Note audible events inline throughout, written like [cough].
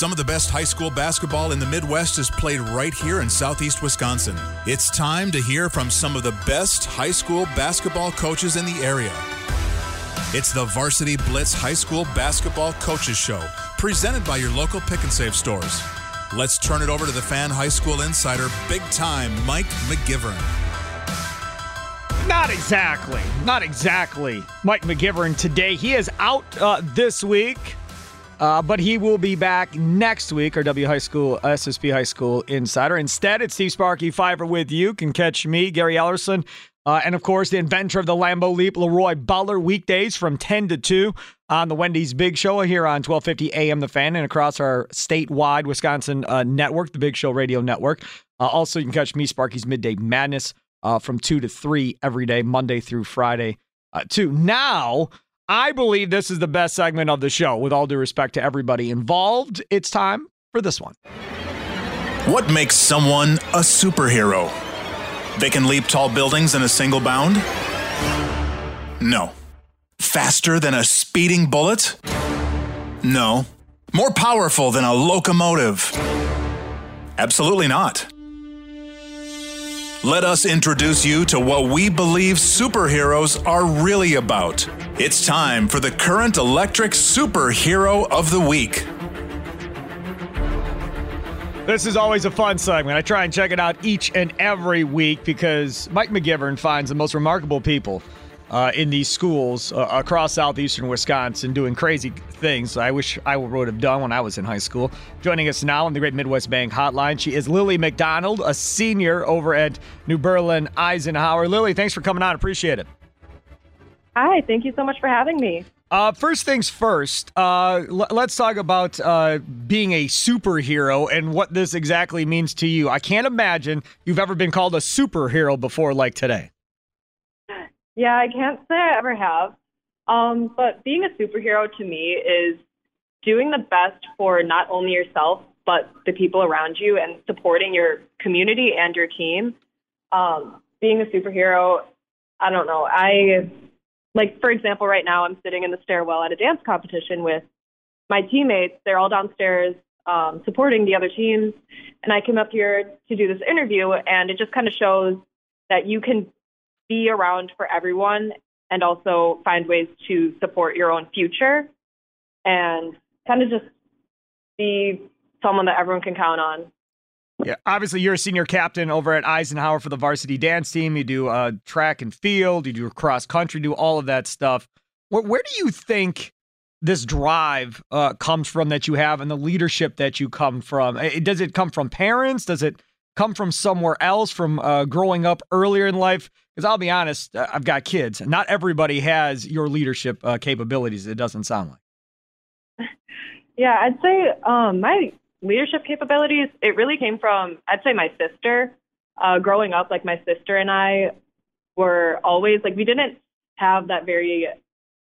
Some of the best high school basketball in the Midwest is played right here in southeast Wisconsin. It's time to hear from some of the best high school basketball coaches in the area. It's the Varsity Blitz High School Basketball Coaches Show, presented by your local pick and save stores. Let's turn it over to the fan high school insider, big time Mike McGivern. Not exactly. Not exactly. Mike McGivern today. He is out uh, this week, uh, but he will be back next week. Our W High School, SSP High School insider. Instead, it's Steve Sparky Pfeiffer with you. Can catch me, Gary Ellerman, uh, and of course, the inventor of the Lambeau Leap, Leroy Butler, weekdays from 10 to 2 on the Wendy's Big Show here on 1250 AM The Fan and across our statewide Wisconsin uh, network, the Big Show Radio Network. Uh, also, you can catch me, Sparky's Midday Madness, uh, from 2 to 3 every day, Monday through Friday, uh. Now, I believe this is the best segment of the show, with all due respect to everybody involved. It's time for this one. What makes someone a superhero? They can leap tall buildings in a single bound? No. Faster than a speeding bullet? No. More powerful than a locomotive? Absolutely not. Let us introduce you to what we believe superheroes are really about. It's time for the current electric superhero of the week. This is always a fun segment. I try and check it out each and every week because Mike McGivern finds the most remarkable people uh, in these schools uh, across southeastern Wisconsin doing crazy things I wish I would have done when I was in high school. Joining us now on the Great Midwest Bank Hotline, she is Lily McDonald, a senior over at New Berlin Eisenhower. Lily, thanks for coming on. Appreciate it. Hi, thank you so much for having me. Uh, first things first, uh, l- let's talk about uh, being a superhero and what this exactly means to you. I can't imagine you've ever been called a superhero before like today. Yeah, I can't say I ever have. Um, but being a superhero to me is doing the best for not only yourself, but the people around you and supporting your community and your team. Um, being a superhero, I don't know. I, like, for example, right now I'm sitting in the stairwell at a dance competition with my teammates. They're all downstairs um, supporting the other teams. And I came up here to do this interview, and it just kind of shows that you can be around for everyone and also find ways to support your own future and kind of just be someone that everyone can count on. Yeah, obviously you're a senior captain over at Eisenhower for the varsity dance team. You do uh, track and field, you do cross country, do all of that stuff. Where, where do you think this drive uh, comes from that you have and the leadership that you come from? Does it come from parents? Does it come from somewhere else from uh, growing up earlier in life? Because I'll be honest, uh, I've got kids. Not everybody has your leadership uh, capabilities. It doesn't sound like. Yeah, I'd say um, my leadership capabilities, it really came from, I'd say, my sister. Uh, growing up, like my sister and I were always, like, we didn't have that very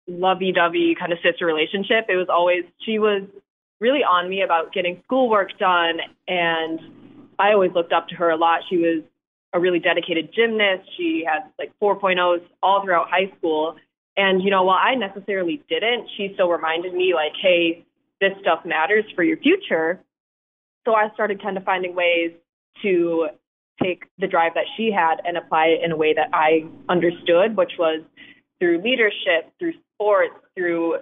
lovey dovey kind of sister relationship. It was always, she was really on me about getting schoolwork done. And I always looked up to her a lot. She was a really dedicated gymnast. She had like 4.0s all throughout high school. And, you know, while I necessarily didn't, she still reminded me, like, hey, this stuff matters for your future. So I started kind of finding ways to take the drive that she had and apply it in a way that I understood, which was through leadership, through sports, through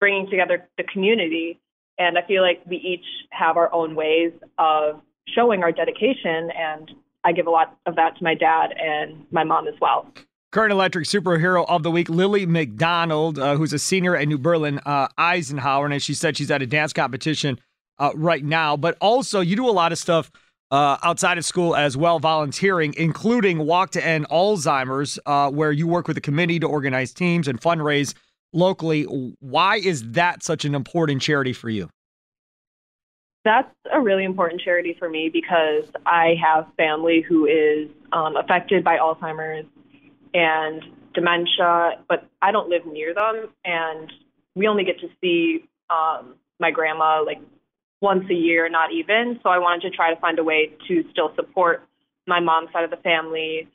bringing together the community. And I feel like we each have our own ways of showing our dedication. And I give a lot of that to my dad and my mom as well. Current Electric Superhero of the Week, Lily McDonald, uh, who's a senior at New Berlin uh, Eisenhower. And she said, she's at a dance competition uh, right now. But also, you do a lot of stuff uh, outside of school as well, volunteering, including Walk to End Alzheimer's, uh, where you work with a committee to organize teams and fundraise locally. Why is that such an important charity for you? That's a really important charity for me because I have family who is um, affected by Alzheimer's and dementia, but I don't live near them, and we only get to see um, my grandma like once a year, not even. So I wanted to try to find a way to still support my mom's side of the family,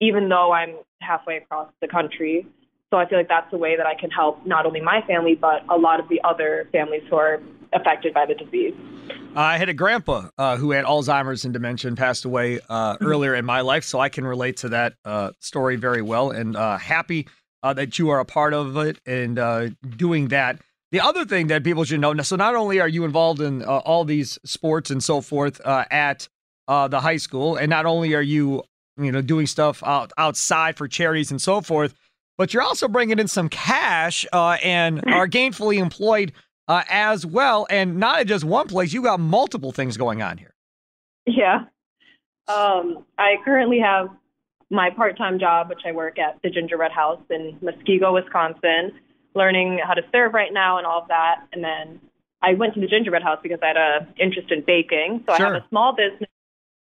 even though I'm halfway across the country. So I feel like that's a way that I can help not only my family, but a lot of the other families who are affected by the disease. I had a grandpa uh, who had Alzheimer's and dementia and passed away uh, mm-hmm. earlier in my life, so I can relate to that uh, story very well and uh, happy uh, that you are a part of it and uh, doing that. The other thing that people should know so not only are you involved in all these sports and so forth at the high school, and not only are you you know doing stuff out, outside for charities and so forth, but you're also bringing in some cash and are gainfully employed uh, as well. And not at just one place, you got multiple things going on here. Yeah. Um, I currently have my part time job, which I work at the Gingerbread House in Muskego, Wisconsin, learning how to serve right now and all of that. And then I went to the Gingerbread House because I had an interest in baking. So sure. I have a small business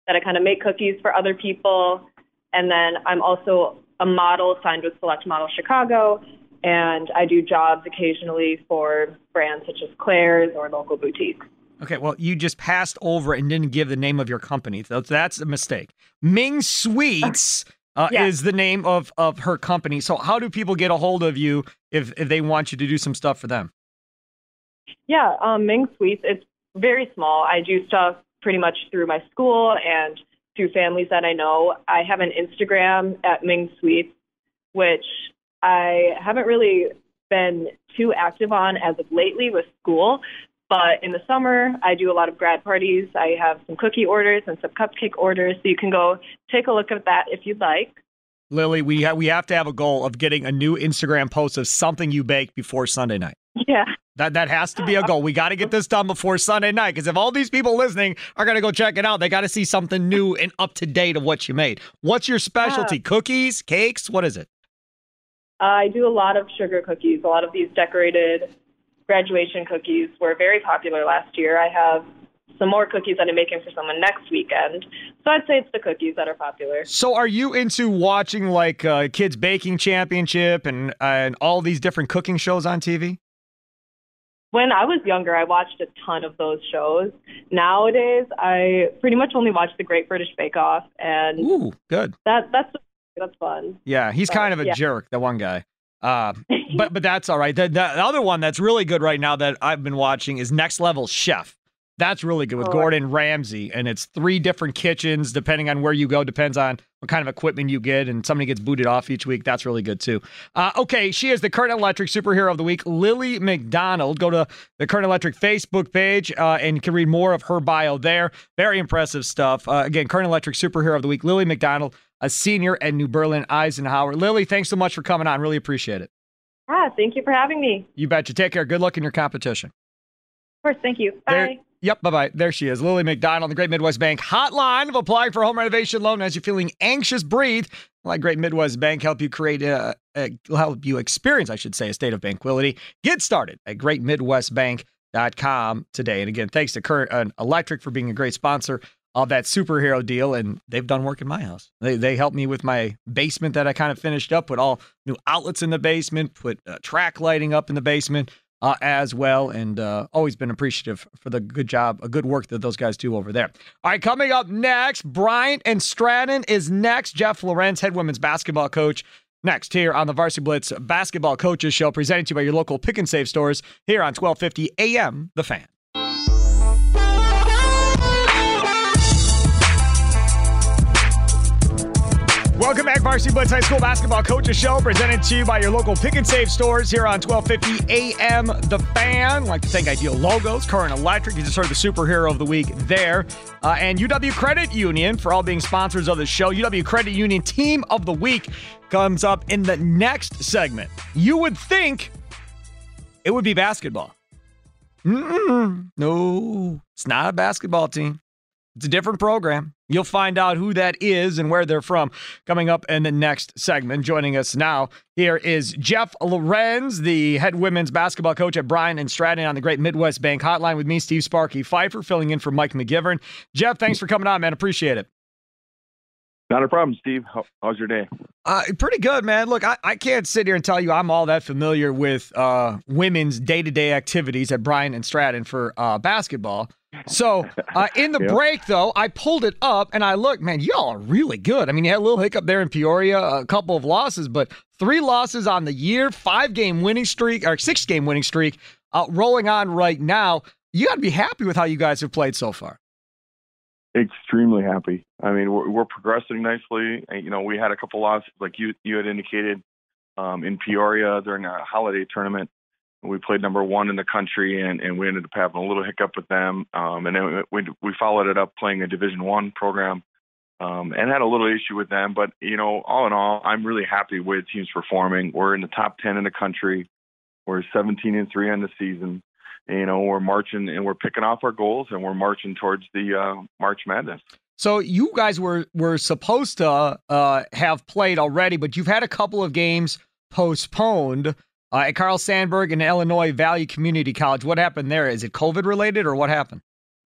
that I kind of make cookies for other people. And then I'm also a model signed with Select Model Chicago and I do jobs occasionally for brands such as Claire's or local boutiques. Okay, well, you just passed over and didn't give the name of your company. So that's a mistake. Ming Sweets [laughs] uh, is the name of, of her company. So, how do people get a hold of you if, if they want you to do some stuff for them? Yeah, um, Ming Sweets, it's very small. I do stuff pretty much through my school and families that I know. I have an Instagram at Ming Sweets, which I haven't really been too active on as of lately with school. But in the summer, I do a lot of grad parties. I have some cookie orders and some cupcake orders. So you can go take a look at that if you'd like. Lily, we, ha- we have to have a goal of getting a new Instagram post of something you bake before Sunday night. Yeah. That that has to be a goal. We got to get this done before Sunday night because if all these people listening are going to go check it out, they got to see something new and up to date of what you made. What's your specialty? Yeah. Cookies, cakes? What is it? I do a lot of sugar cookies. A lot of these decorated graduation cookies were very popular last year. I have some more cookies that I'm making for someone next weekend. So I'd say it's the cookies that are popular. So are you into watching like uh, Kids Baking Championship and uh, and all these different cooking shows on TV? When I was younger, I watched a ton of those shows. Nowadays, I pretty much only watch The Great British Bake Off, and Ooh, good. That that's that's fun. Yeah, he's but, kind of a yeah. jerk, the one guy. Uh, [laughs] but but that's all right. The, the, other one that's really good right now that I've been watching is Next Level Chef. That's really good with oh, Gordon Ramsay, and it's three different kitchens depending on where you go. Depends on what kind of equipment you get, and somebody gets booted off each week. That's really good too. Uh, okay, she is the Current Electric Superhero of the Week, Lily McDonald. Go to the Current Electric Facebook page uh, and you can read more of her bio there. Very impressive stuff. Uh, again, Current Electric Superhero of the Week, Lily McDonald a senior at New Berlin Eisenhower. Lily, thanks so much for coming on. Really appreciate it. Ah, thank you for having me. You betcha. Take care. Good luck in your competition. Of course. Thank you. Bye. There, yep. Bye bye. There she is. Lily McDonald, the Great Midwest Bank hotline of applying for a home renovation loan as you're feeling anxious. Breathe. Let Great Midwest Bank help you create a, a help you experience, I should say, a state of tranquility. Get started at greatmidwestbank.com today. And again, thanks to Current uh, Electric for being a great sponsor of that superhero deal, and they've done work in my house. They they helped me with my basement that I kind of finished up, put all new outlets in the basement, put uh, track lighting up in the basement uh, as well, and uh, always been appreciative for the good job, a good work that those guys do over there. All right, coming up next, Bryant and Stratton is next. Jeff Lorenz, head women's basketball coach. Next, here on the Varsity Blitz Basketball Coaches Show, presented to you by your local pick and save stores here on 1250 AM The Fan. Welcome back, Varsity Blitz High School Basketball Coaches Show, presented to you by your local pick and save stores here on 1250 AM The Fan. I'd like to thank Ideal Logos, Current Electric. You just heard the superhero of the week there. Uh, and UW Credit Union for all being sponsors of the show. UW Credit Union Team of the Week comes up in the next segment. You would think it would be basketball. Mm-mm. No, it's not a basketball team. It's a different program. You'll find out who that is and where they're from coming up in the next segment. Joining us now here is Jeff Lorenz, the head women's basketball coach at Bryant and Stratton on the Great Midwest Bank Hotline with me, Steve Sparky Pfeiffer, filling in for Mike McGivern. Jeff, thanks for coming on, man. Appreciate it. Not a problem, Steve. How, how's your day? Uh, pretty good, man. Look, I, I can't sit here and tell you I'm all that familiar with uh, women's day to day activities at Bryant and Stratton for uh, basketball. So uh, in the yep. break, though, I pulled it up and I looked, man, y'all are really good. I mean, you had a little hiccup there in Peoria, a couple of losses, but three losses on the year, five game winning streak, or six game winning streak, uh, rolling on right now. You got to be happy with how you guys have played so far. Extremely happy. I mean, we're, we're progressing nicely. You know, we had a couple losses, like you you had indicated, um, in Peoria during a holiday tournament. We played number one in the country, and, and we ended up having a little hiccup with them. Um, and then we we followed it up playing a Division One program, um, and had a little issue with them. But you know, all in all, I'm really happy with teams performing. We're in the top ten in the country. We're 17 and three on the season you know we're marching and we're picking off our goals and we're marching towards the uh, March Madness. So you guys were were supposed to uh, have played already, but you've had a couple of games postponed uh, at Carl Sandburg and Illinois Valley Community College. What happened there? Is it COVID related or what happened?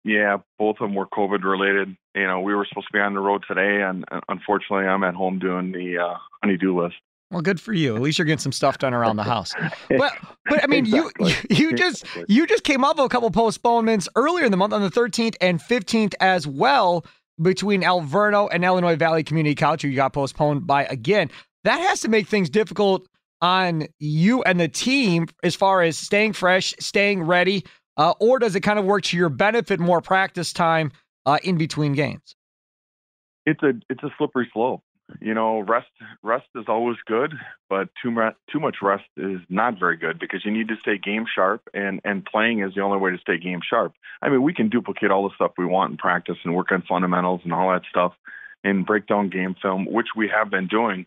Yeah, both of them were COVID related. You know, we were supposed to be on the road today, and unfortunately, I'm at home doing the uh, honeydew list. Well, good for you. At least you're getting some stuff done around the house. [laughs] But but I mean, exactly. you [laughs] you just you just came up with a couple postponements earlier in the month on the 13th and 15th as well between Alverno and Illinois Valley Community College. You got postponed by again. That has to make things difficult on you and the team as far as staying fresh, staying ready, uh, or does it kind of work to your benefit more practice time uh, in between games? It's a it's a slippery slope you know, rest rest is always good, but too much too much rest is not very good because you need to stay game sharp, and and playing is the only way to stay game sharp. I mean, we can duplicate all the stuff we want in practice and work on fundamentals and all that stuff, and break down game film, which we have been doing,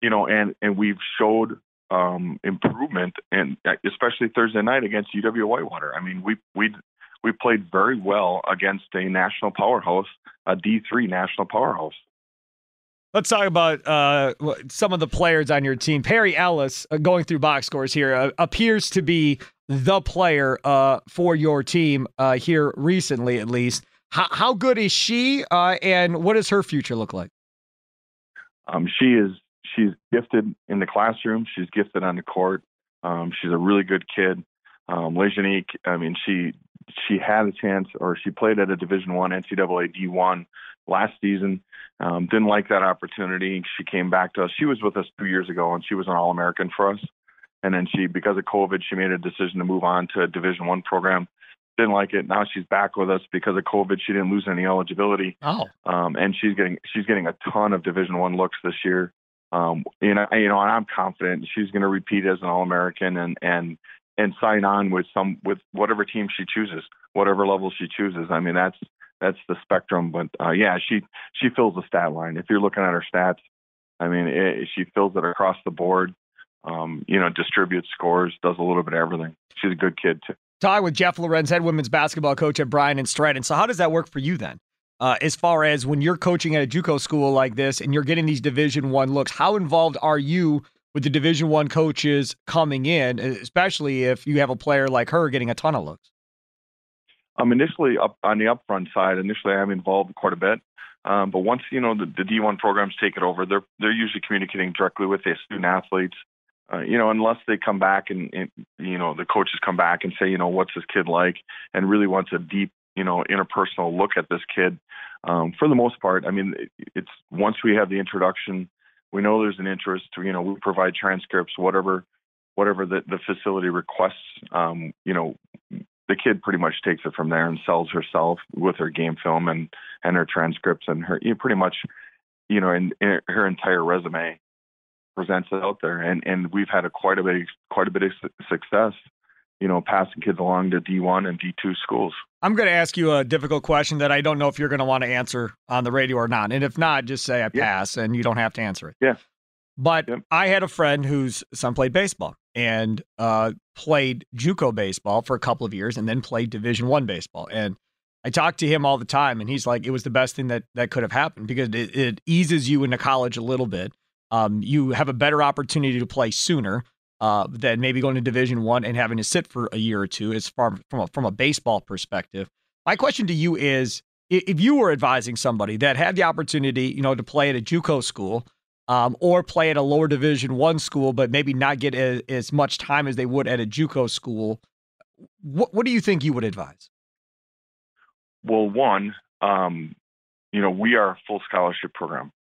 you know, and and we've showed um, improvement, and especially Thursday night against UW Whitewater. I mean, we we we played very well against a national powerhouse, a D three national powerhouse. Let's talk about uh, some of the players on your team. Perry Ellis, uh, going through box scores here, uh, appears to be the player uh, for your team uh, here recently, at least. How, how good is she, uh, and what does her future look like? Um, she is she's gifted in the classroom. She's gifted on the court. Um, she's a really good kid. Um, Lejanique, I mean, she she had a chance, or she played at a Division One NCAA D1 last season. Um, didn't like that opportunity. She came back to us. She was with us two years ago, and she was an All American for us. And then she, because of COVID, she made a decision to move on to a Division One program. Didn't like it. Now she's back with us because of COVID. She didn't lose any eligibility. Oh. Um, and she's getting she's getting a ton of Division One looks this year. Um, you know, you know, and I'm confident she's going to repeat as an All American and and and sign on with some with whatever team she chooses, whatever level she chooses. I mean, that's that's the spectrum. But uh, yeah, she she fills the stat line. If you're looking at her stats, I mean, it, she fills it across the board. Um, you know, distributes scores, does a little bit of everything. She's a good kid too. Talking with Jeff Lorenz, head women's basketball coach at Bryant and Stratton. So how does that work for you then? Uh, as far as when you're coaching at a JUCO school like this and you're getting these Division One looks, how involved are you with the Division One coaches coming in, especially if you have a player like her getting a ton of looks? Um, initially, up on the upfront side, initially I'm involved quite a bit. Um, but once you know the, the D1 programs take it over, they're they're usually communicating directly with the student athletes. Uh, you know, unless they come back and, and you know the coaches come back and say, you know, what's this kid like, and really wants a deep, you know, interpersonal look at this kid. Um, for the most part, I mean, it's once we have the introduction, we know there's an interest. You know, we provide transcripts, whatever whatever the, the facility requests. Um, you know, the kid pretty much takes it from there and sells herself with her game film and and her transcripts and her you know, pretty much you know, and, her entire resume presents it out there, and and we've had a quite a bit quite a bit of success, you know, passing kids along to D1 and D2 schools. I'm going to ask you a difficult question that I don't know if you're going to want to answer on the radio or not, and if not, just say I pass, yeah. and you don't have to answer it. Yeah. But. I had a friend whose son played baseball and uh, played JUCO baseball for a couple of years, and then played Division One baseball. And I talked to him all the time, and he's like, it was the best thing that that could have happened because it, it eases you into college a little bit. Um, you have a better opportunity to play sooner uh, than maybe going to Division One and having to sit for a year or two. As far from a, from a baseball perspective, my question to you is: if you were advising somebody that had the opportunity, you know, to play at a JUCO school um, or play at a lower Division One school, but maybe not get as, as much time as they would at a JUCO school, what what do you think you would advise? Well, one, um, you know, we are a full scholarship program.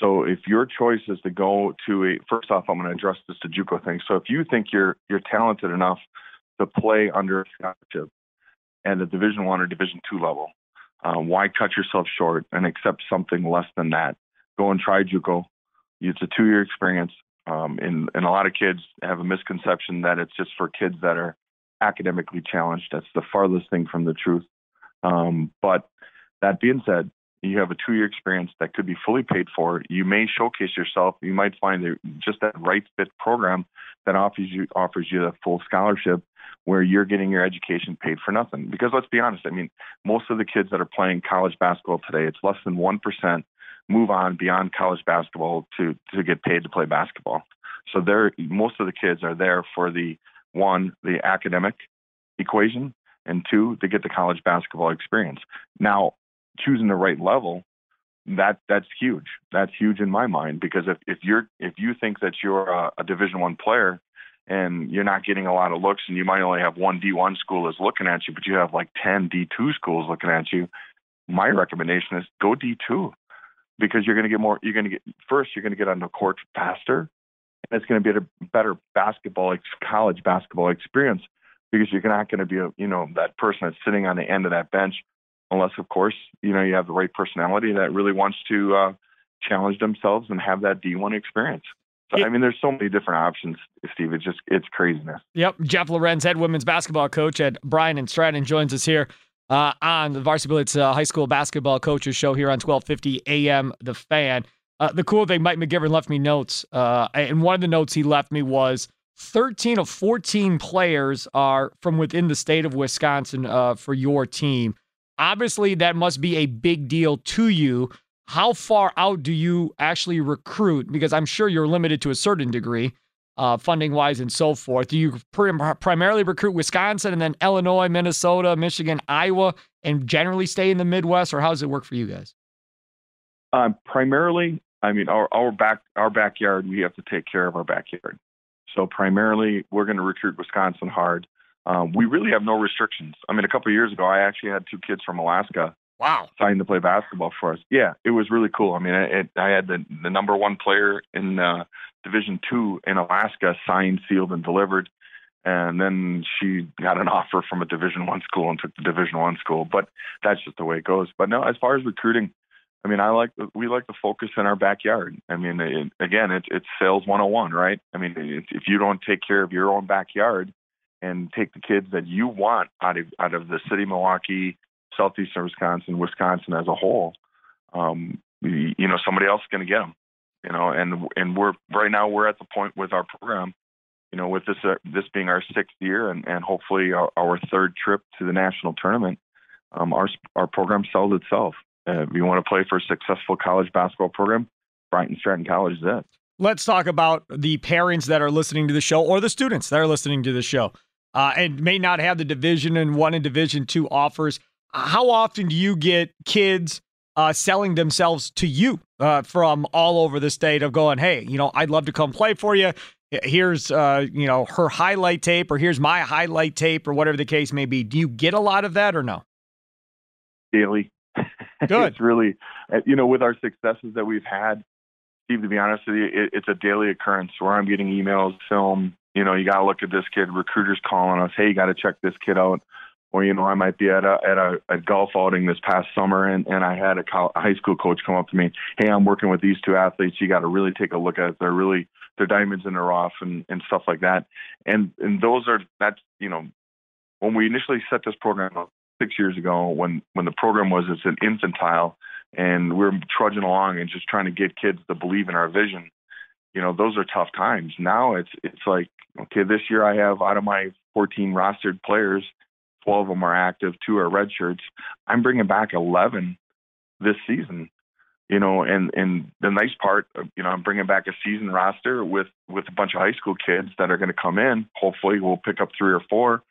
So if your choice is to go to a, first off, I'm going to address this to JUCO thing. So if you think you're you're talented enough to play under a scholarship at a Division One or Division Two level, um, why cut yourself short and accept something less than that? Go and try JUCO. It's a two-year experience, um, and and a lot of kids have a misconception that it's just for kids that are academically challenged. That's the farthest thing from the truth. Um, but that being said, you have a two year experience that could be fully paid for. You may showcase yourself. You might find just that right fit program that offers you offers you a full scholarship where you're getting your education paid for nothing. Because let's be honest, I mean, most of the kids that are playing college basketball today, it's less than one percent move on beyond college basketball to to get paid to play basketball. So they're most of the kids are there for the one, the academic equation, and two, to get the college basketball experience. Now, choosing the right level, that that's huge. That's huge in my mind because if, if you're if you think that you're a, a Division One player and you're not getting a lot of looks, and you might only have one D1 school that's looking at you, but you have like 10 D2 schools looking at you, my recommendation is go D2 because you're going to get more. You're going to get first. You're going to get on the court faster, and it's going to be a better basketball, college basketball experience because you're not going to be a you know that person that's sitting on the end of that bench unless of course you know you have the right personality that really wants to uh, challenge themselves and have that D1 experience. So, I mean, there's so many different options, Steve. It's just it's craziness. Yep. Jeff Lorenz, head women's basketball coach at Bryant and Stratton, joins us here uh, on the Varsity Blitz uh, High School Basketball Coaches Show here on 1250 AM The Fan. Uh, the cool thing, Mike McGivern left me notes, uh, and one of the notes he left me was 13 of 14 players are from within the state of Wisconsin uh, for your team. Obviously, that must be a big deal to you. How far out do you actually recruit? Because I'm sure you're limited to a certain degree, uh, funding wise and so forth. Do you primarily recruit Wisconsin and then Illinois, Minnesota, Michigan, Iowa, and generally stay in the Midwest, or how does it work for you guys? Um, primarily, I mean, our, our back our backyard. We have to take care of our backyard. So primarily, we're going to recruit Wisconsin hard. Um, we really have no restrictions. I mean, a couple of years ago, I actually had two kids from Alaska. Wow. Signed to play basketball for us. Yeah, it was really cool. I mean, it, I had the, the number one player in uh, Division two in Alaska signed, sealed, and delivered. And then she got an [laughs] offer from a Division one school and took the Division one school. But that's just the way it goes. But no, as far as recruiting, I mean, I like we like to focus in our backyard. I mean, it, again, it's it's sales 101, right? I mean, if you don't take care of your own backyard and take the kids that you want out of out of the city, Milwaukee, southeastern Wisconsin, Wisconsin as a whole, um, you, know, somebody else is going to get them. You know, and and we're right now we're at the point with our program, you know, with this uh, this being our sixth year and and hopefully our, our third trip to the national tournament, um, our our program sells itself. Uh, if you want to play for a successful college basketball program, and Stratton College is it. Let's talk about the parents that are listening to the show or the students that are listening to the show uh, and may not have the Division and One and Division Two offers. How often do you get kids uh, selling themselves to you uh, from all over the state of going, hey, you know, I'd love to come play for you. Here's, uh, you know, her highlight tape, or here's my highlight tape, or whatever the case may be. Do you get a lot of that, or no? Daily. [laughs] Good. it's really, uh, you know, with our successes that we've had, Steve, to be honest with you, it, it's a daily occurrence where I'm getting emails, film. You know, you got to look at this kid. Recruiters calling us, hey, you got to check this kid out. or you know I might be at a at a, a golf outing this past summer and and I had a, co- a high school coach come up to me, hey, I'm working with these two athletes. You got to really take a look at it. They're really they're diamonds in the rough and and stuff like that. And and those are that's you know when we initially set this program up six years ago when when the program was it's an infantile and we're trudging along and just trying to get kids to believe in our vision you know those are tough times. Now it's it's like okay this year i have out of my 14 rostered players 12 of them are active two are red shirts. I'm bringing back 11 this season you know and and the nice part you know i'm bringing back a season roster with with a bunch of high school kids that are going to come in. Hopefully we'll pick up three or four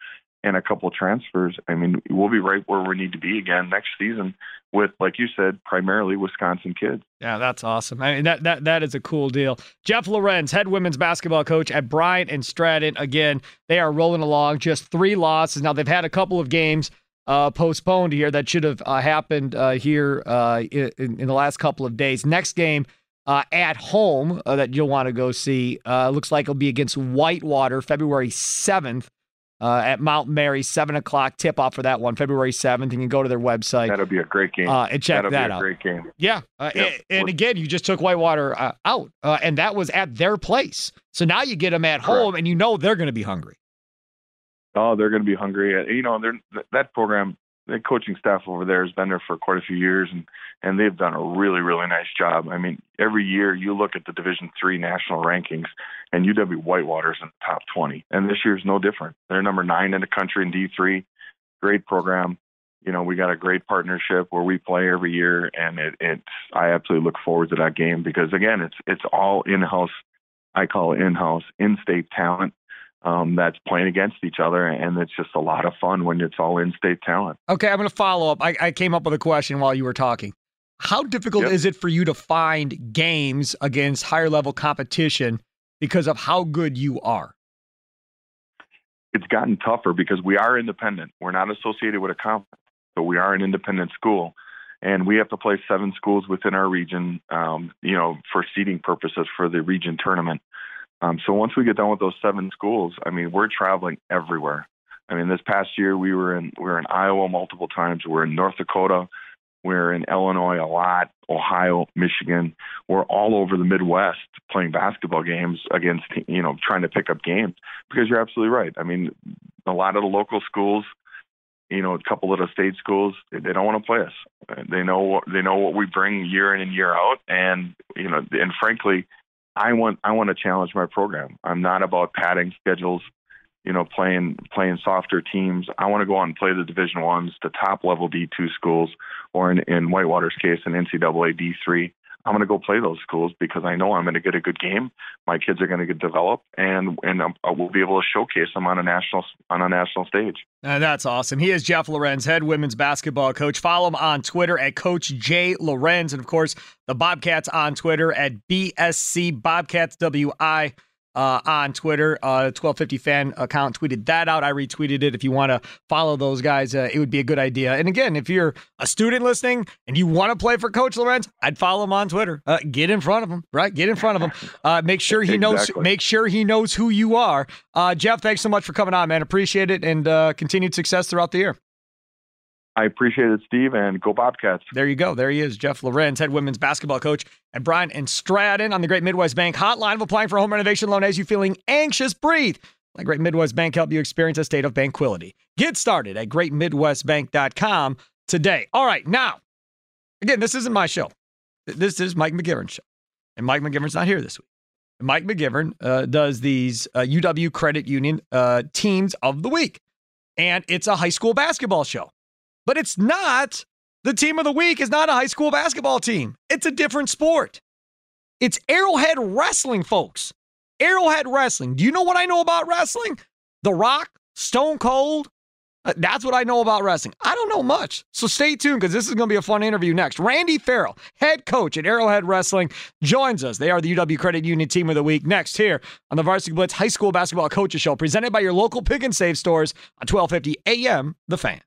and a couple transfers, I mean, we'll be right where we need to be again next season with, like you said, primarily Wisconsin kids. Yeah, that's awesome. I mean, that that that is a cool deal. Jeff Lorenz, head women's basketball coach at Bryant and Stratton. Again, they are rolling along. Just three losses now. They've had a couple of games uh, postponed here that should have uh, happened uh, here uh, in, in, the last couple of days. Next game. Uh, at home uh, that you'll want to go see. looks like it'll be against Whitewater February 7th uh, at Mount Mary, 7 o'clock tip off for that one, February 7th. You can go to their website. That'll be a great game. Uh, and check That'll that be a out. great game. Yeah. Uh, yep. and, and, again, you just took Whitewater uh, out, uh, and that was at their place. So now you get them at Correct. home, and you know they're going to be hungry. Oh, they're going to be hungry. You know, that program the coaching staff over there has been there for quite a few years and and they've done a really really nice job. I mean every year you look at the division three national rankings and uw whitewater's in the top 20 and this year's no different. They're number nine in the country in d3 great program. You know we got a great partnership where we play every year and it, it's i absolutely look forward to that game because again it's it's all in-house i call it in-house in-state talent um, that's playing against each other, and it's just a lot of fun when it's all in-state talent. Okay, I'm going to follow up. I, I, came up with a question while you were talking. How difficult yep. is it for you to find games against higher level competition because of how good you are? It's gotten tougher because we are independent. We're not associated with a conference, but we are an independent school, and we have to play seven schools within our region. Um, you know, for seeding purposes for the region tournament. Um, so once we get done with those seven schools, I mean, we're traveling everywhere. I mean, this past year we were in we were in Iowa multiple times. We're in North Dakota. We're in Illinois a lot, Ohio, Michigan. We're all over the Midwest playing basketball games against, you know, trying to pick up games because you're absolutely right. I mean, a lot of the local schools, you know, a couple of the state schools, they don't want to play us. They know what, they know what we bring year in and year out, and you know, and frankly, I want I want to challenge my program. I'm not about padding schedules, you know, playing playing softer teams. I want to go on and play the Division Ones, the top level D2 schools, or in, in Whitewater's case, an NCAA D3. I'm going to go play those schools because I know I'm going to get a good game. My kids are going to get developed, and and I will be able to showcase them on a national on a national stage. Uh, that's awesome. He is Jeff Lorenz, head women's basketball coach. Follow him on Twitter at Coach J Lorenz, and of course the Bobcats on Twitter at BSC Bobcats WI uh, on Twitter. Uh, 1250 fan account tweeted that out. I retweeted it. If you want to follow those guys, uh, it would be a good idea. And again, if you're a student listening and you want to play for Coach Lorenz, I'd follow him on Twitter. Uh, get in front of him, right? Get in front of him. Uh, make sure he knows. Make sure he knows who you are. Uh, Jeff, thanks so much for coming on, man. Appreciate it, and continued success throughout the year. I appreciate it, Steve, and go Bobcats. There you go. There he is, Jeff Lorenz, head women's basketball coach at Bryant and Stratton on the Great Midwest Bank hotline of applying for home renovation loan as you feeling anxious. Breathe. Let Great Midwest Bank help you experience a state of banquility. Get started at greatmidwestbank.com today. All right, now, again, this isn't my show. This is Mike McGivern's show. And Mike McGivern's not here this week. Mike McGivern uh, does these uh, UW Credit Union uh, teams of the week. And it's a high school basketball show but it's not. The team of the week is not a high school basketball team, it's a different sport. It's Arrowhead Wrestling, folks. Arrowhead Wrestling. Do you know what I know about wrestling? The Rock, Stone Cold. Uh, that's what I know about wrestling. I don't know much. So stay tuned because this is going to be a fun interview next. Randy Farrell, head coach at Arrowhead Wrestling, joins us. They are the UW Credit Union Team of the Week next here on the Varsity Blitz High School Basketball Coaches Show, presented by your local pick and save stores on 1250 AM The Fan.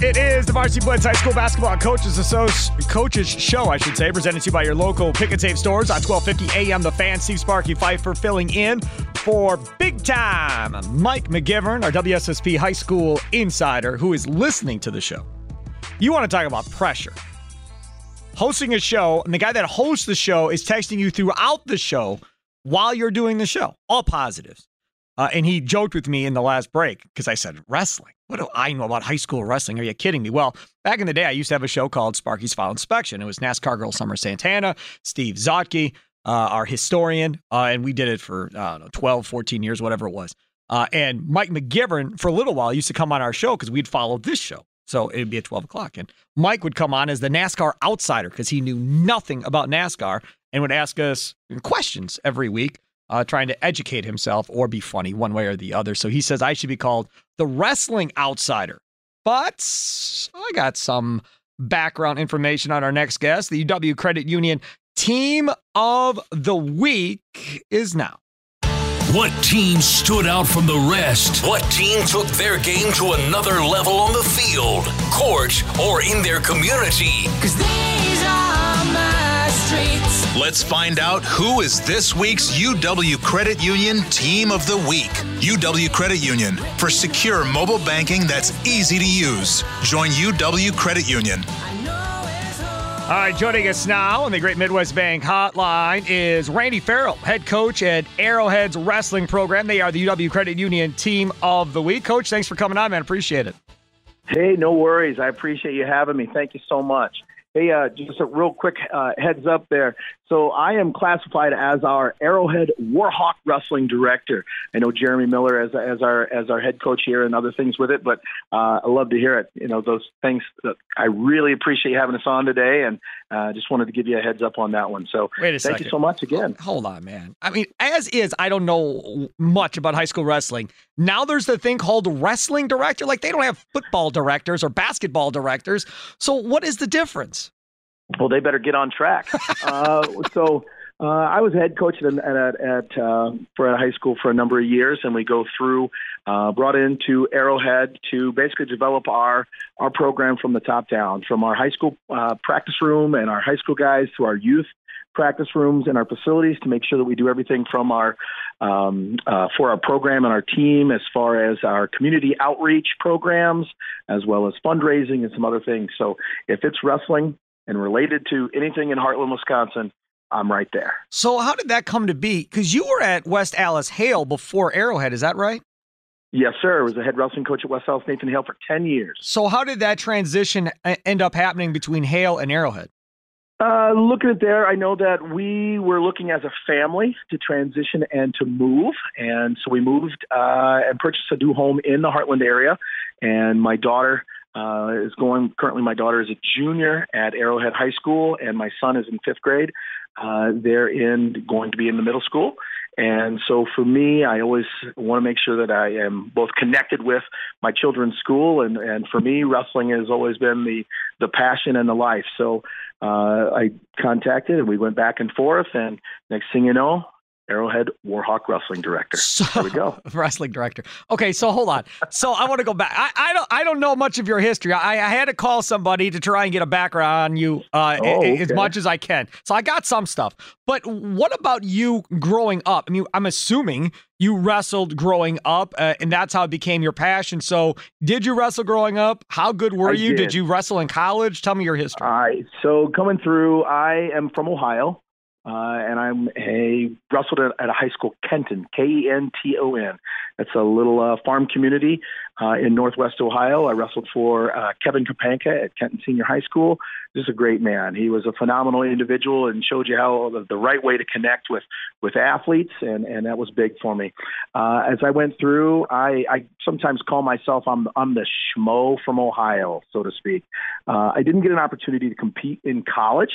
It is the Varsity Blitz High School Basketball Coaches Associ- Coaches Show, I should say, presented to you by your local Pick and Save stores on 1250 AM. The Fan, Steve Sparky Pfeiffer filling in for big time Mike McGivern, our WSSP High School insider, who is listening to the show. You want to talk about pressure. Hosting a show, and the guy that hosts the show is texting you throughout the show while you're doing the show. All positives. Uh, and he joked with me in the last break because I said, wrestling. What do I know about high school wrestling? Are you kidding me? Well, back in the day, I used to have a show called Sparky's File Inspection. It was NASCAR girl Summer Santana, Steve Zotke, uh, our historian, uh, and we did it for, I don't know, 12, 14 years, whatever it was. Uh, and Mike McGivern, for a little while, used to come on our show because we'd follow this show. So it'd be at 12 o'clock. And Mike would come on as the NASCAR outsider because he knew nothing about NASCAR and would ask us questions every week uh, trying to educate himself or be funny one way or the other. So he says I should be called the wrestling outsider. But I got some background information on our next guest. The UW Credit Union Team of the Week is now. What team stood out from the rest? What team took their game to another level on the field, court, or in their community? Cause these are my streets. Let's find out who is this week's UW Credit Union Team of the Week. UW Credit Union for secure mobile banking that's easy to use. Join UW Credit Union. All right, joining us now on the Great Midwest Bank Hotline is Randy Farrell, head coach at Arrowhead's wrestling program. They are the UW Credit Union Team of the Week. Coach, thanks for coming on, man. Appreciate it. Hey, no worries. I appreciate you having me. Thank you so much. Hey, uh, just a real quick uh, heads up there. So I am classified as our Arrowhead Warhawk Wrestling Director. I know Jeremy Miller as as our as our head coach here and other things with it, but uh, I love to hear it. You know those things. That I really appreciate you having us on today, and uh, just wanted to give you a heads up on that one. So Wait a thank second. you so much again. Hold on, man. I mean, as is, I don't know much about high school wrestling. Now there's the thing called wrestling director. Like they don't have football directors or basketball directors. So what is the difference? Well, they better get on track. [laughs] uh, so Uh, I was a head coach at at, at uh, for a high school for a number of years, and we go through uh, brought into Arrowhead to basically develop our our program from the top down, from our high school uh, practice room and our high school guys to our youth practice rooms and our facilities to make sure that we do everything from our um, uh, for our program and our team as far as our community outreach programs as well as fundraising and some other things. So if it's wrestling and related to anything in Hartland, Wisconsin, I'm right there. So how did that come to be? Because you were at West Allis Hale before Arrowhead, is that right? Yes, sir. I was a head wrestling coach at West Allis Nathan Hale for 10 years. So how did that transition end up happening between Hale and Arrowhead? Uh, looking at there, I know that we were looking as a family to transition and to move, and so we moved uh, and purchased a new home in the Hartland area. And my daughter uh, is going. Currently, my daughter is a junior at Arrowhead High School, and my son is in fifth grade. Uh, they're in going to be in the middle school, and so for me, I always want to make sure that I am both connected with my children's school, and and for me, wrestling has always been the the passion and the life. So uh, I contacted, and we went back and forth, and next thing you know, Arrowhead Warhawk wrestling director. So, there we go. [laughs] wrestling director. Okay, so hold on. So I want to go back. I, I don't I don't know much of your history. I, I had to call somebody to try and get a background on you uh, oh, okay. as much as I can. So I got some stuff. But what about you growing up? I mean, I'm assuming you wrestled growing up, uh, and that's how it became your passion. So, did you wrestle growing up? How good were I you? Did. did. you wrestle in college? Tell me your history. All right. So, coming through, I am from Ohio. Uh, and I'm a wrestled at, at, a high school, Kenton, K E N T O N. It's a little uh, farm community uh, in Northwest Ohio. I wrestled for uh, Kevin Kapanka at Kenton Senior High School. Just a great man. He was a phenomenal individual and showed you how the, the right way to connect with with athletes, and and that was big for me. Uh, as I went through, I, I sometimes call myself I'm I'm the schmo from Ohio, so to speak. Uh, I didn't get an opportunity to compete in college.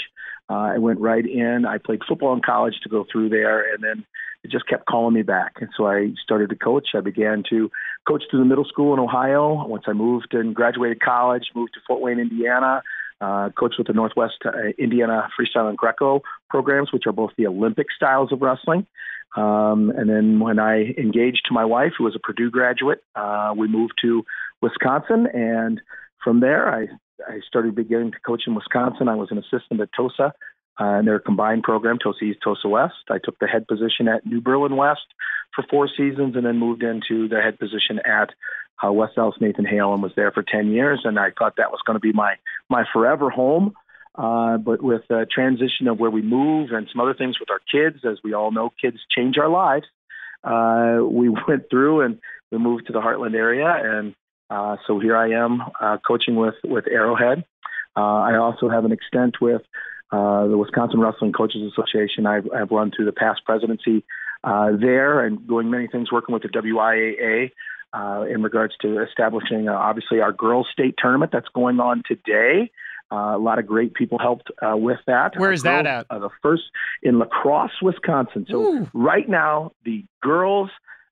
Uh, I went right in. I played football in college to go through there, and then it just kept calling me back. And so I started to coach. I began to coach through the middle school in Ohio. Once I moved and graduated college, moved to Fort Wayne, Indiana. Uh, coached with the Northwest uh, Indiana Freestyle and Greco programs, which are both the Olympic styles of wrestling. Um, and then when I engaged to my wife, who was a Purdue graduate, uh, we moved to Wisconsin. And from there, I I started beginning to coach in Wisconsin. I was an assistant at TOSA uh, in their combined program, TOSA East, TOSA West. I took the head position at New Berlin West for four seasons and then moved into the head position at uh, West Allis Nathan Hale and was there for 10 years. And I thought that was going to be my, my forever home. Uh, but with the transition of where we move and some other things with our kids, as we all know, kids change our lives. Uh, we [laughs] went through and we moved to the Hartland area and uh, so here I am uh, coaching with with Arrowhead. Uh, I also have an extent with uh, the Wisconsin Wrestling Coaches Association. I've, I've run through the past presidency uh, there and doing many things, working with the WIAA uh, in regards to establishing, obviously, our girls' state tournament that's going on today. Uh, a lot of great people helped uh, with that. Where is girls, that at? Uh, the first in La Crosse, Wisconsin. So Ooh. right now, the girls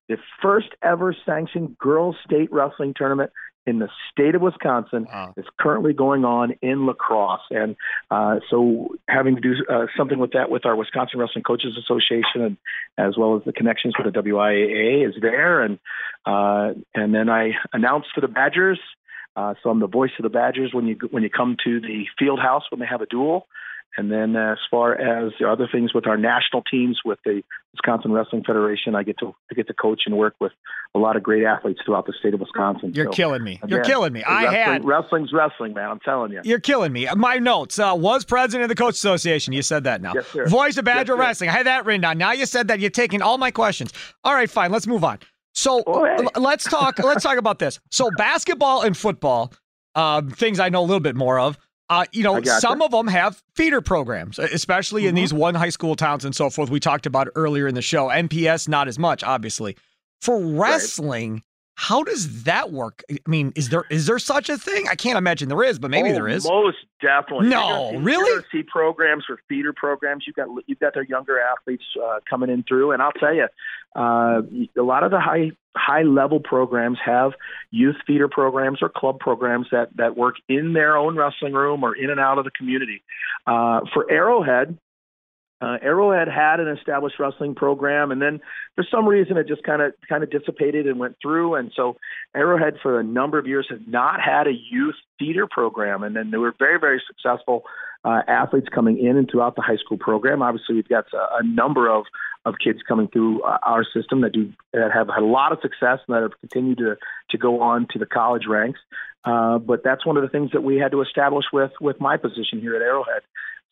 the first ever sanctioned girls state wrestling tournament in the state of Wisconsin wow. is currently going on in La Crosse. And uh, so having to do uh, something with that with our Wisconsin Wrestling Coaches Association and as well as the connections with the WIAA is there. And, uh, and then I announced for the Badgers. Uh, so I'm the voice of the Badgers when you when you come to the field house when they have a duel. And then as far as the other things with our national teams with the Wisconsin Wrestling Federation, I get to I get to coach and work with a lot of great athletes throughout the state of Wisconsin. You're so, killing me. You're killing me. I wrestling, had wrestling's wrestling, man. I'm telling you. You're killing me. My notes uh, was president of the coach association. You said that now. Yes, sir. Voice of Badger yes, Wrestling. I had that written down. Now you said that you're taking all my questions. All right, fine. Let's move on. So oh, hey. l- let's talk. let's talk about this. So basketball and football, uh, things I know a little bit more of. Uh, you know, some of them have feeder programs, especially mm-hmm. in these one high school towns and so forth. We talked about earlier in the show. MPS, not as much, obviously. For wrestling, right. how does that work? I mean, is there is there such a thing? I can't imagine there is, but maybe oh, there is. Most definitely. No, really. See programs for feeder programs. You've got you've got their younger athletes uh, coming in through, and I'll tell you, uh, a lot of the high high level programs have youth feeder programs or club programs that that work in their own wrestling room or in and out of the community. Uh, for Arrowhead, uh, Arrowhead had an established wrestling program, and then for some reason it just kind of kind of dissipated and went through. And so Arrowhead for a number of years has not had a youth feeder program, and then they were very very successful uh, athletes coming in and throughout the high school program. Obviously, we've got a, a number of of kids coming through uh, our system that do that have had a lot of success and that have continued to to go on to the college ranks. Uh, but that's one of the things that we had to establish with with my position here at Arrowhead.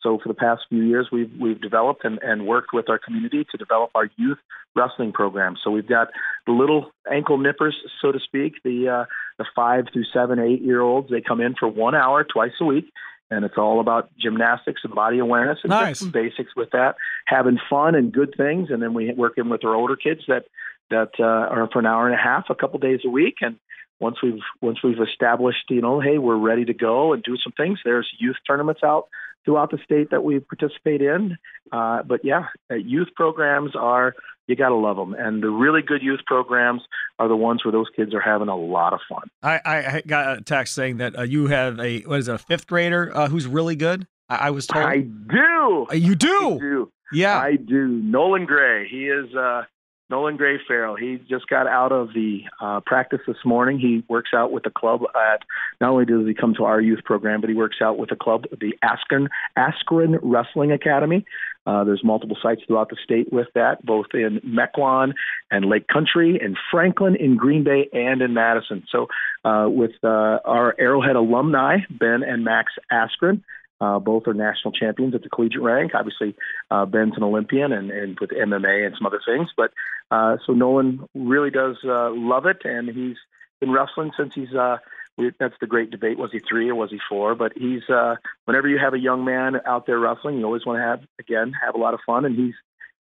So for the past few years, we've we've developed and, and worked with our community to develop our youth wrestling program. So we've got the little ankle nippers, so to speak, the uh, the five through seven, eight year olds. They come in for one hour twice a week, and it's all about gymnastics and body awareness and nice. some basics with that, having fun and good things. And then we work in with our older kids that that uh, are for an hour and a half, a couple days a week, and once we've once we've established, you know, hey, we're ready to go and do some things. There's youth tournaments out throughout the state that we participate in. Uh, but yeah, uh, youth programs are you got to love them, and the really good youth programs are the ones where those kids are having a lot of fun. I, I got a text saying that uh, you have a what is it, a fifth grader uh, who's really good. I, I was told I do. Uh, you do. I do. Yeah, I do. Nolan Gray. He is. Uh, Nolan Gray Farrell. He just got out of the uh, practice this morning. He works out with the club at. Not only does he come to our youth program, but he works out with the club, the Askren Askren Wrestling Academy. Uh, there's multiple sites throughout the state with that, both in Mequon and Lake Country, and Franklin, in Green Bay, and in Madison. So, uh, with uh, our Arrowhead alumni, Ben and Max Askren, uh, both are national champions at the collegiate rank. Obviously, uh, Ben's an Olympian and, and with MMA and some other things. But uh, so Nolan really does uh, love it, and he's been wrestling since he's. Uh, we, that's the great debate: was he three or was he four? But he's. Uh, whenever you have a young man out there wrestling, you always want to have again have a lot of fun, and he's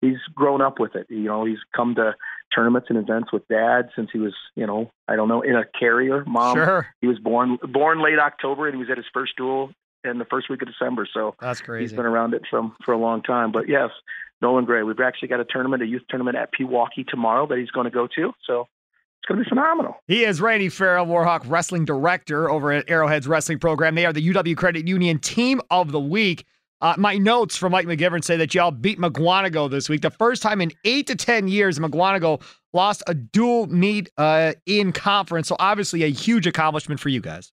he's grown up with it. You know, he's come to tournaments and events with dad since he was, you know, I don't know, in a carrier. Mom, sure. he was born born late October, and he was at his first duel in the first week of December. So that's crazy. He's been around it from for a long time. But yes, Nolan Gray. We've actually got a tournament, a youth tournament at Pewaukee tomorrow that he's going to go to. So it's going to be phenomenal. He is Randy Farrell, Warhawk Wrestling Director over at Arrowhead's Wrestling Program. They are the UW Credit Union Team of the Week. Uh, my notes from Mike McGivern say that y'all beat Mukwonago this week. The first time in eight to 10 years, Mukwonago lost a dual meet uh, in conference. So obviously a huge accomplishment for you guys.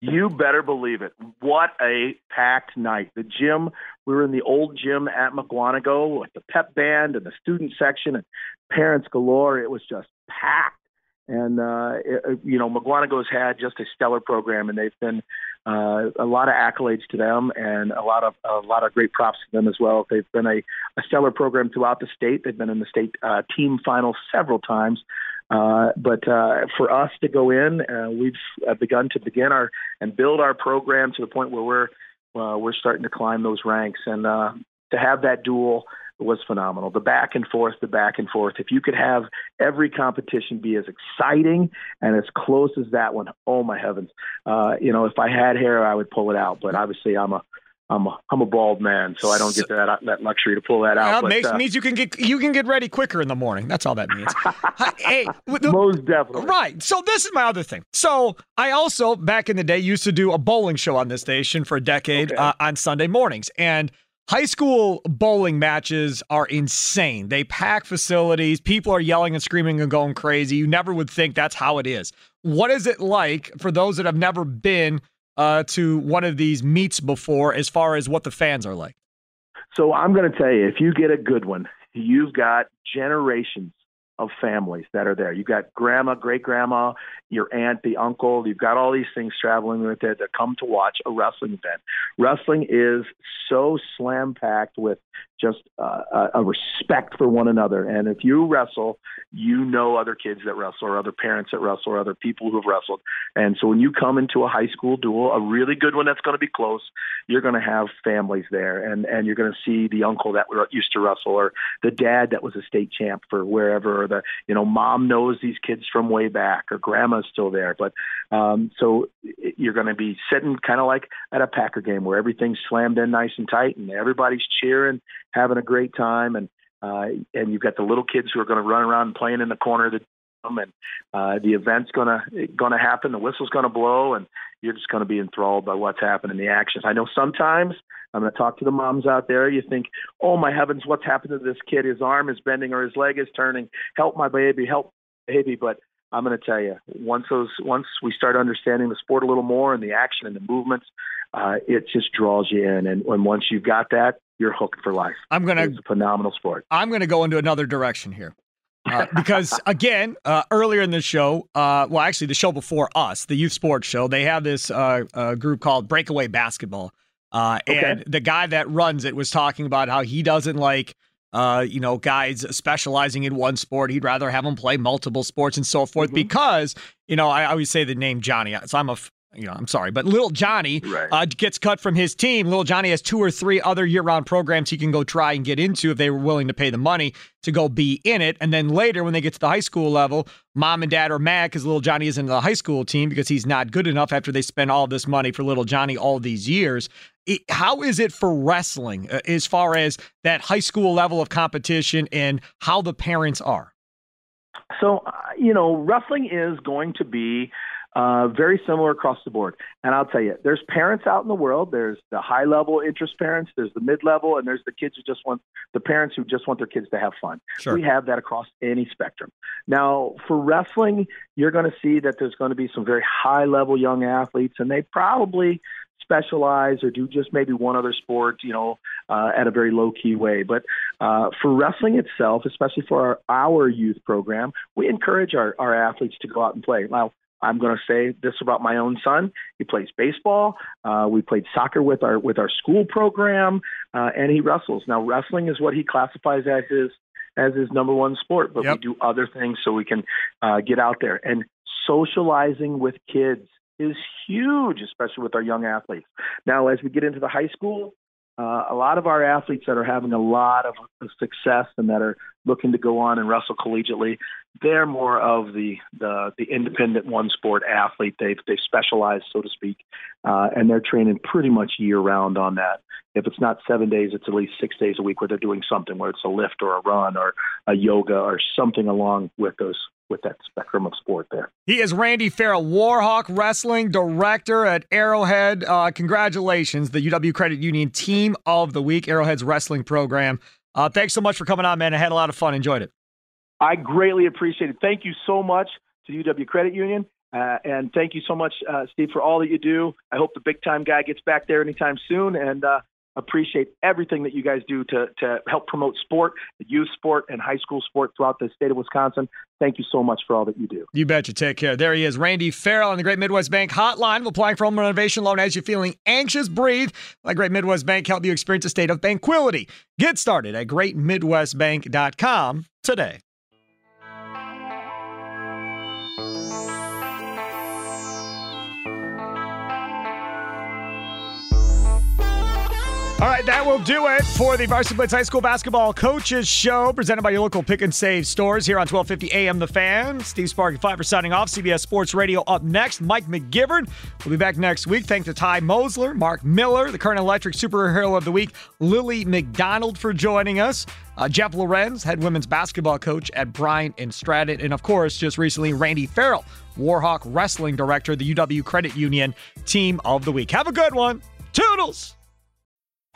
You better believe it. What a packed night. The gym, we were in the old gym at Mukwonago with the pep band and the student section and parents galore. It was just packed. And, uh, it, you know, Mukwonago's had just a stellar program and they've been uh, a lot of accolades to them and a lot of a lot of great props to them as well. They've been a, a stellar program throughout the state. They've been in the state uh, team finals several times. Uh, but uh, for us to go in, uh, we've uh, begun to begin our and build our program to the point where we're uh, we're starting to climb those ranks, and uh, to have that duel was phenomenal. The back and forth, the back and forth. If you could have every competition be as exciting and as close as that one, oh my heavens! Uh, you know, if I had hair, I would pull it out. But obviously, I'm a I'm a, I'm a bald man, so I don't get that that luxury to pull that out. Well, but, makes, uh, means you can get you can get ready quicker in the morning. That's all that means. [laughs] hey, the, most definitely. Right. So this is my other thing. So I also back in the day used to do a bowling show on this station for a decade Okay. uh, on Sunday mornings, and high school bowling matches are insane. They pack facilities. People are yelling and screaming and going crazy. You never would think that's how it is. What is it like for those that have never been? Uh, to one of these meets before, as far as what the fans are like. So I'm going to tell you, if you get a good one, you've got generations of families that are there. You've got grandma, great grandma, your aunt, the uncle. You've got all these things traveling with it that come to watch a wrestling event. Wrestling is so slam packed with just uh, a- respect for one another. And if you wrestle, you know other kids that wrestle, or other parents that wrestle, or other people who have wrestled. And so when you come into a high school duel, a really good one that's going to be close, you're going to have families there, and and you're going to see the uncle that used to wrestle, or the dad that was a state champ for wherever, the you know mom knows these kids from way back, or grandma's still there. But um, so you're going to be sitting kind of like at a Packer game where everything's slammed in nice and tight, and everybody's cheering, having a great time, and uh, and you've got the little kids who are going to run around playing in the corner of the and uh, the event's gonna gonna happen. The whistle's gonna blow, and you're just gonna be enthralled by what's happening in the actions. I know sometimes I'm gonna talk to the moms out there. You think, oh my heavens, what's happened to this kid? His arm is bending or his leg is turning. Help my baby, help baby. But I'm going to tell you, once those, once we start understanding the sport a little more and the action and the movements, uh, it just draws you in. And when once you've got that, you're hooked for life. I'm going to. It's a phenomenal sport. I'm going to go into another direction here. Uh, because [laughs] again, uh, earlier in the show, uh, well, actually, the show before us, the youth sports show, they have this uh, uh, group called Breakaway Basketball, uh, Okay. and the guy that runs it was talking about how he doesn't like, you know, guys specializing in one sport. He'd rather have them play multiple sports and so forth. Because you know, I always say the name Johnny, so I'm a you know, I'm sorry, but little Johnny uh, gets cut from his team. Little Johnny has two or three other year-round programs he can go try and get into if they were willing to pay the money to go be in it. And then later, when they get to the high school level, mom and dad are mad because little Johnny isn't in the high school team because he's not good enough after they spend all this money for little Johnny all these years. It- how is it for wrestling uh, as far as that high school level of competition and how the parents are? So, uh, you know, wrestling is going to be uh, very similar across the board. And I'll tell you, there's parents out in the world. There's the high level interest parents, there's the mid level, and there's the kids who just want the parents who just want their kids to have fun. Sure. We have that across any spectrum. Now, for wrestling, you're going to see that there's going to be some very high level young athletes, and they probably specialize or do just maybe one other sport, you know, uh, at a very low key way. But uh, for wrestling itself, especially for our, our youth program, we encourage our, our athletes to go out and play. Now, I'm going to say this about my own son. He plays baseball. Uh, we played soccer with our with our school program, uh, and he wrestles. Now, wrestling is what he classifies as his as his number one sport. But we do other things so we can uh, get out there and socializing with kids is huge, especially with our young athletes. Now, as we get into the high school, uh, a lot of our athletes that are having a lot of of success and that are looking to go on and wrestle collegiately, they're more of the the, the independent one sport athlete. They've they specialize, so to speak, uh, and they're training pretty much year round on that. If it's not seven days, it's at least six days a week where they're doing something, whether it's a lift or a run or a yoga or something along with those with that spectrum of sport there. He is Randy Farrell, Warhawk Wrestling Director at Arrowhead. Uh, congratulations, the UW Credit Union Team of the Week, Arrowhead's wrestling program. Uh, thanks so much for coming on, man. I had a lot of fun. Enjoyed it. I greatly appreciate it. Thank you so much to UW Credit Union. Uh, and thank you so much, uh, Steve, for all that you do. I hope the big time guy gets back there anytime soon. And uh, appreciate everything that you guys do to, to help promote sport, youth sport, and high school sport throughout the state of Wisconsin. Thank you so much for all that you do. You betcha. Take care. There he is, Randy Farrell on the Great Midwest Bank Hotline. Applying for home renovation loan as you're feeling anxious. Breathe. Let Great Midwest Bank help you experience a state of tranquility. Get started at greatmidwestbank.com today. All right, that will do it for the Varsity Blitz High School Basketball Coaches Show, presented by your local pick and save stores here on 1250 AM The Fan. Steve Sparky Pfeiffer signing off. CBS Sports Radio up next. Mike McGivern will be back next week. Thanks to Ty Mosler, Mark Miller, the current electric superhero of the week, Lily McDonald for joining us. Uh, Jeff Lorenz, head women's basketball coach at Bryant and Stratton. And of course, just recently, Randy Farrell, Warhawk Wrestling Director, the UW Credit Union Team of the Week. Have a good one. Toodles!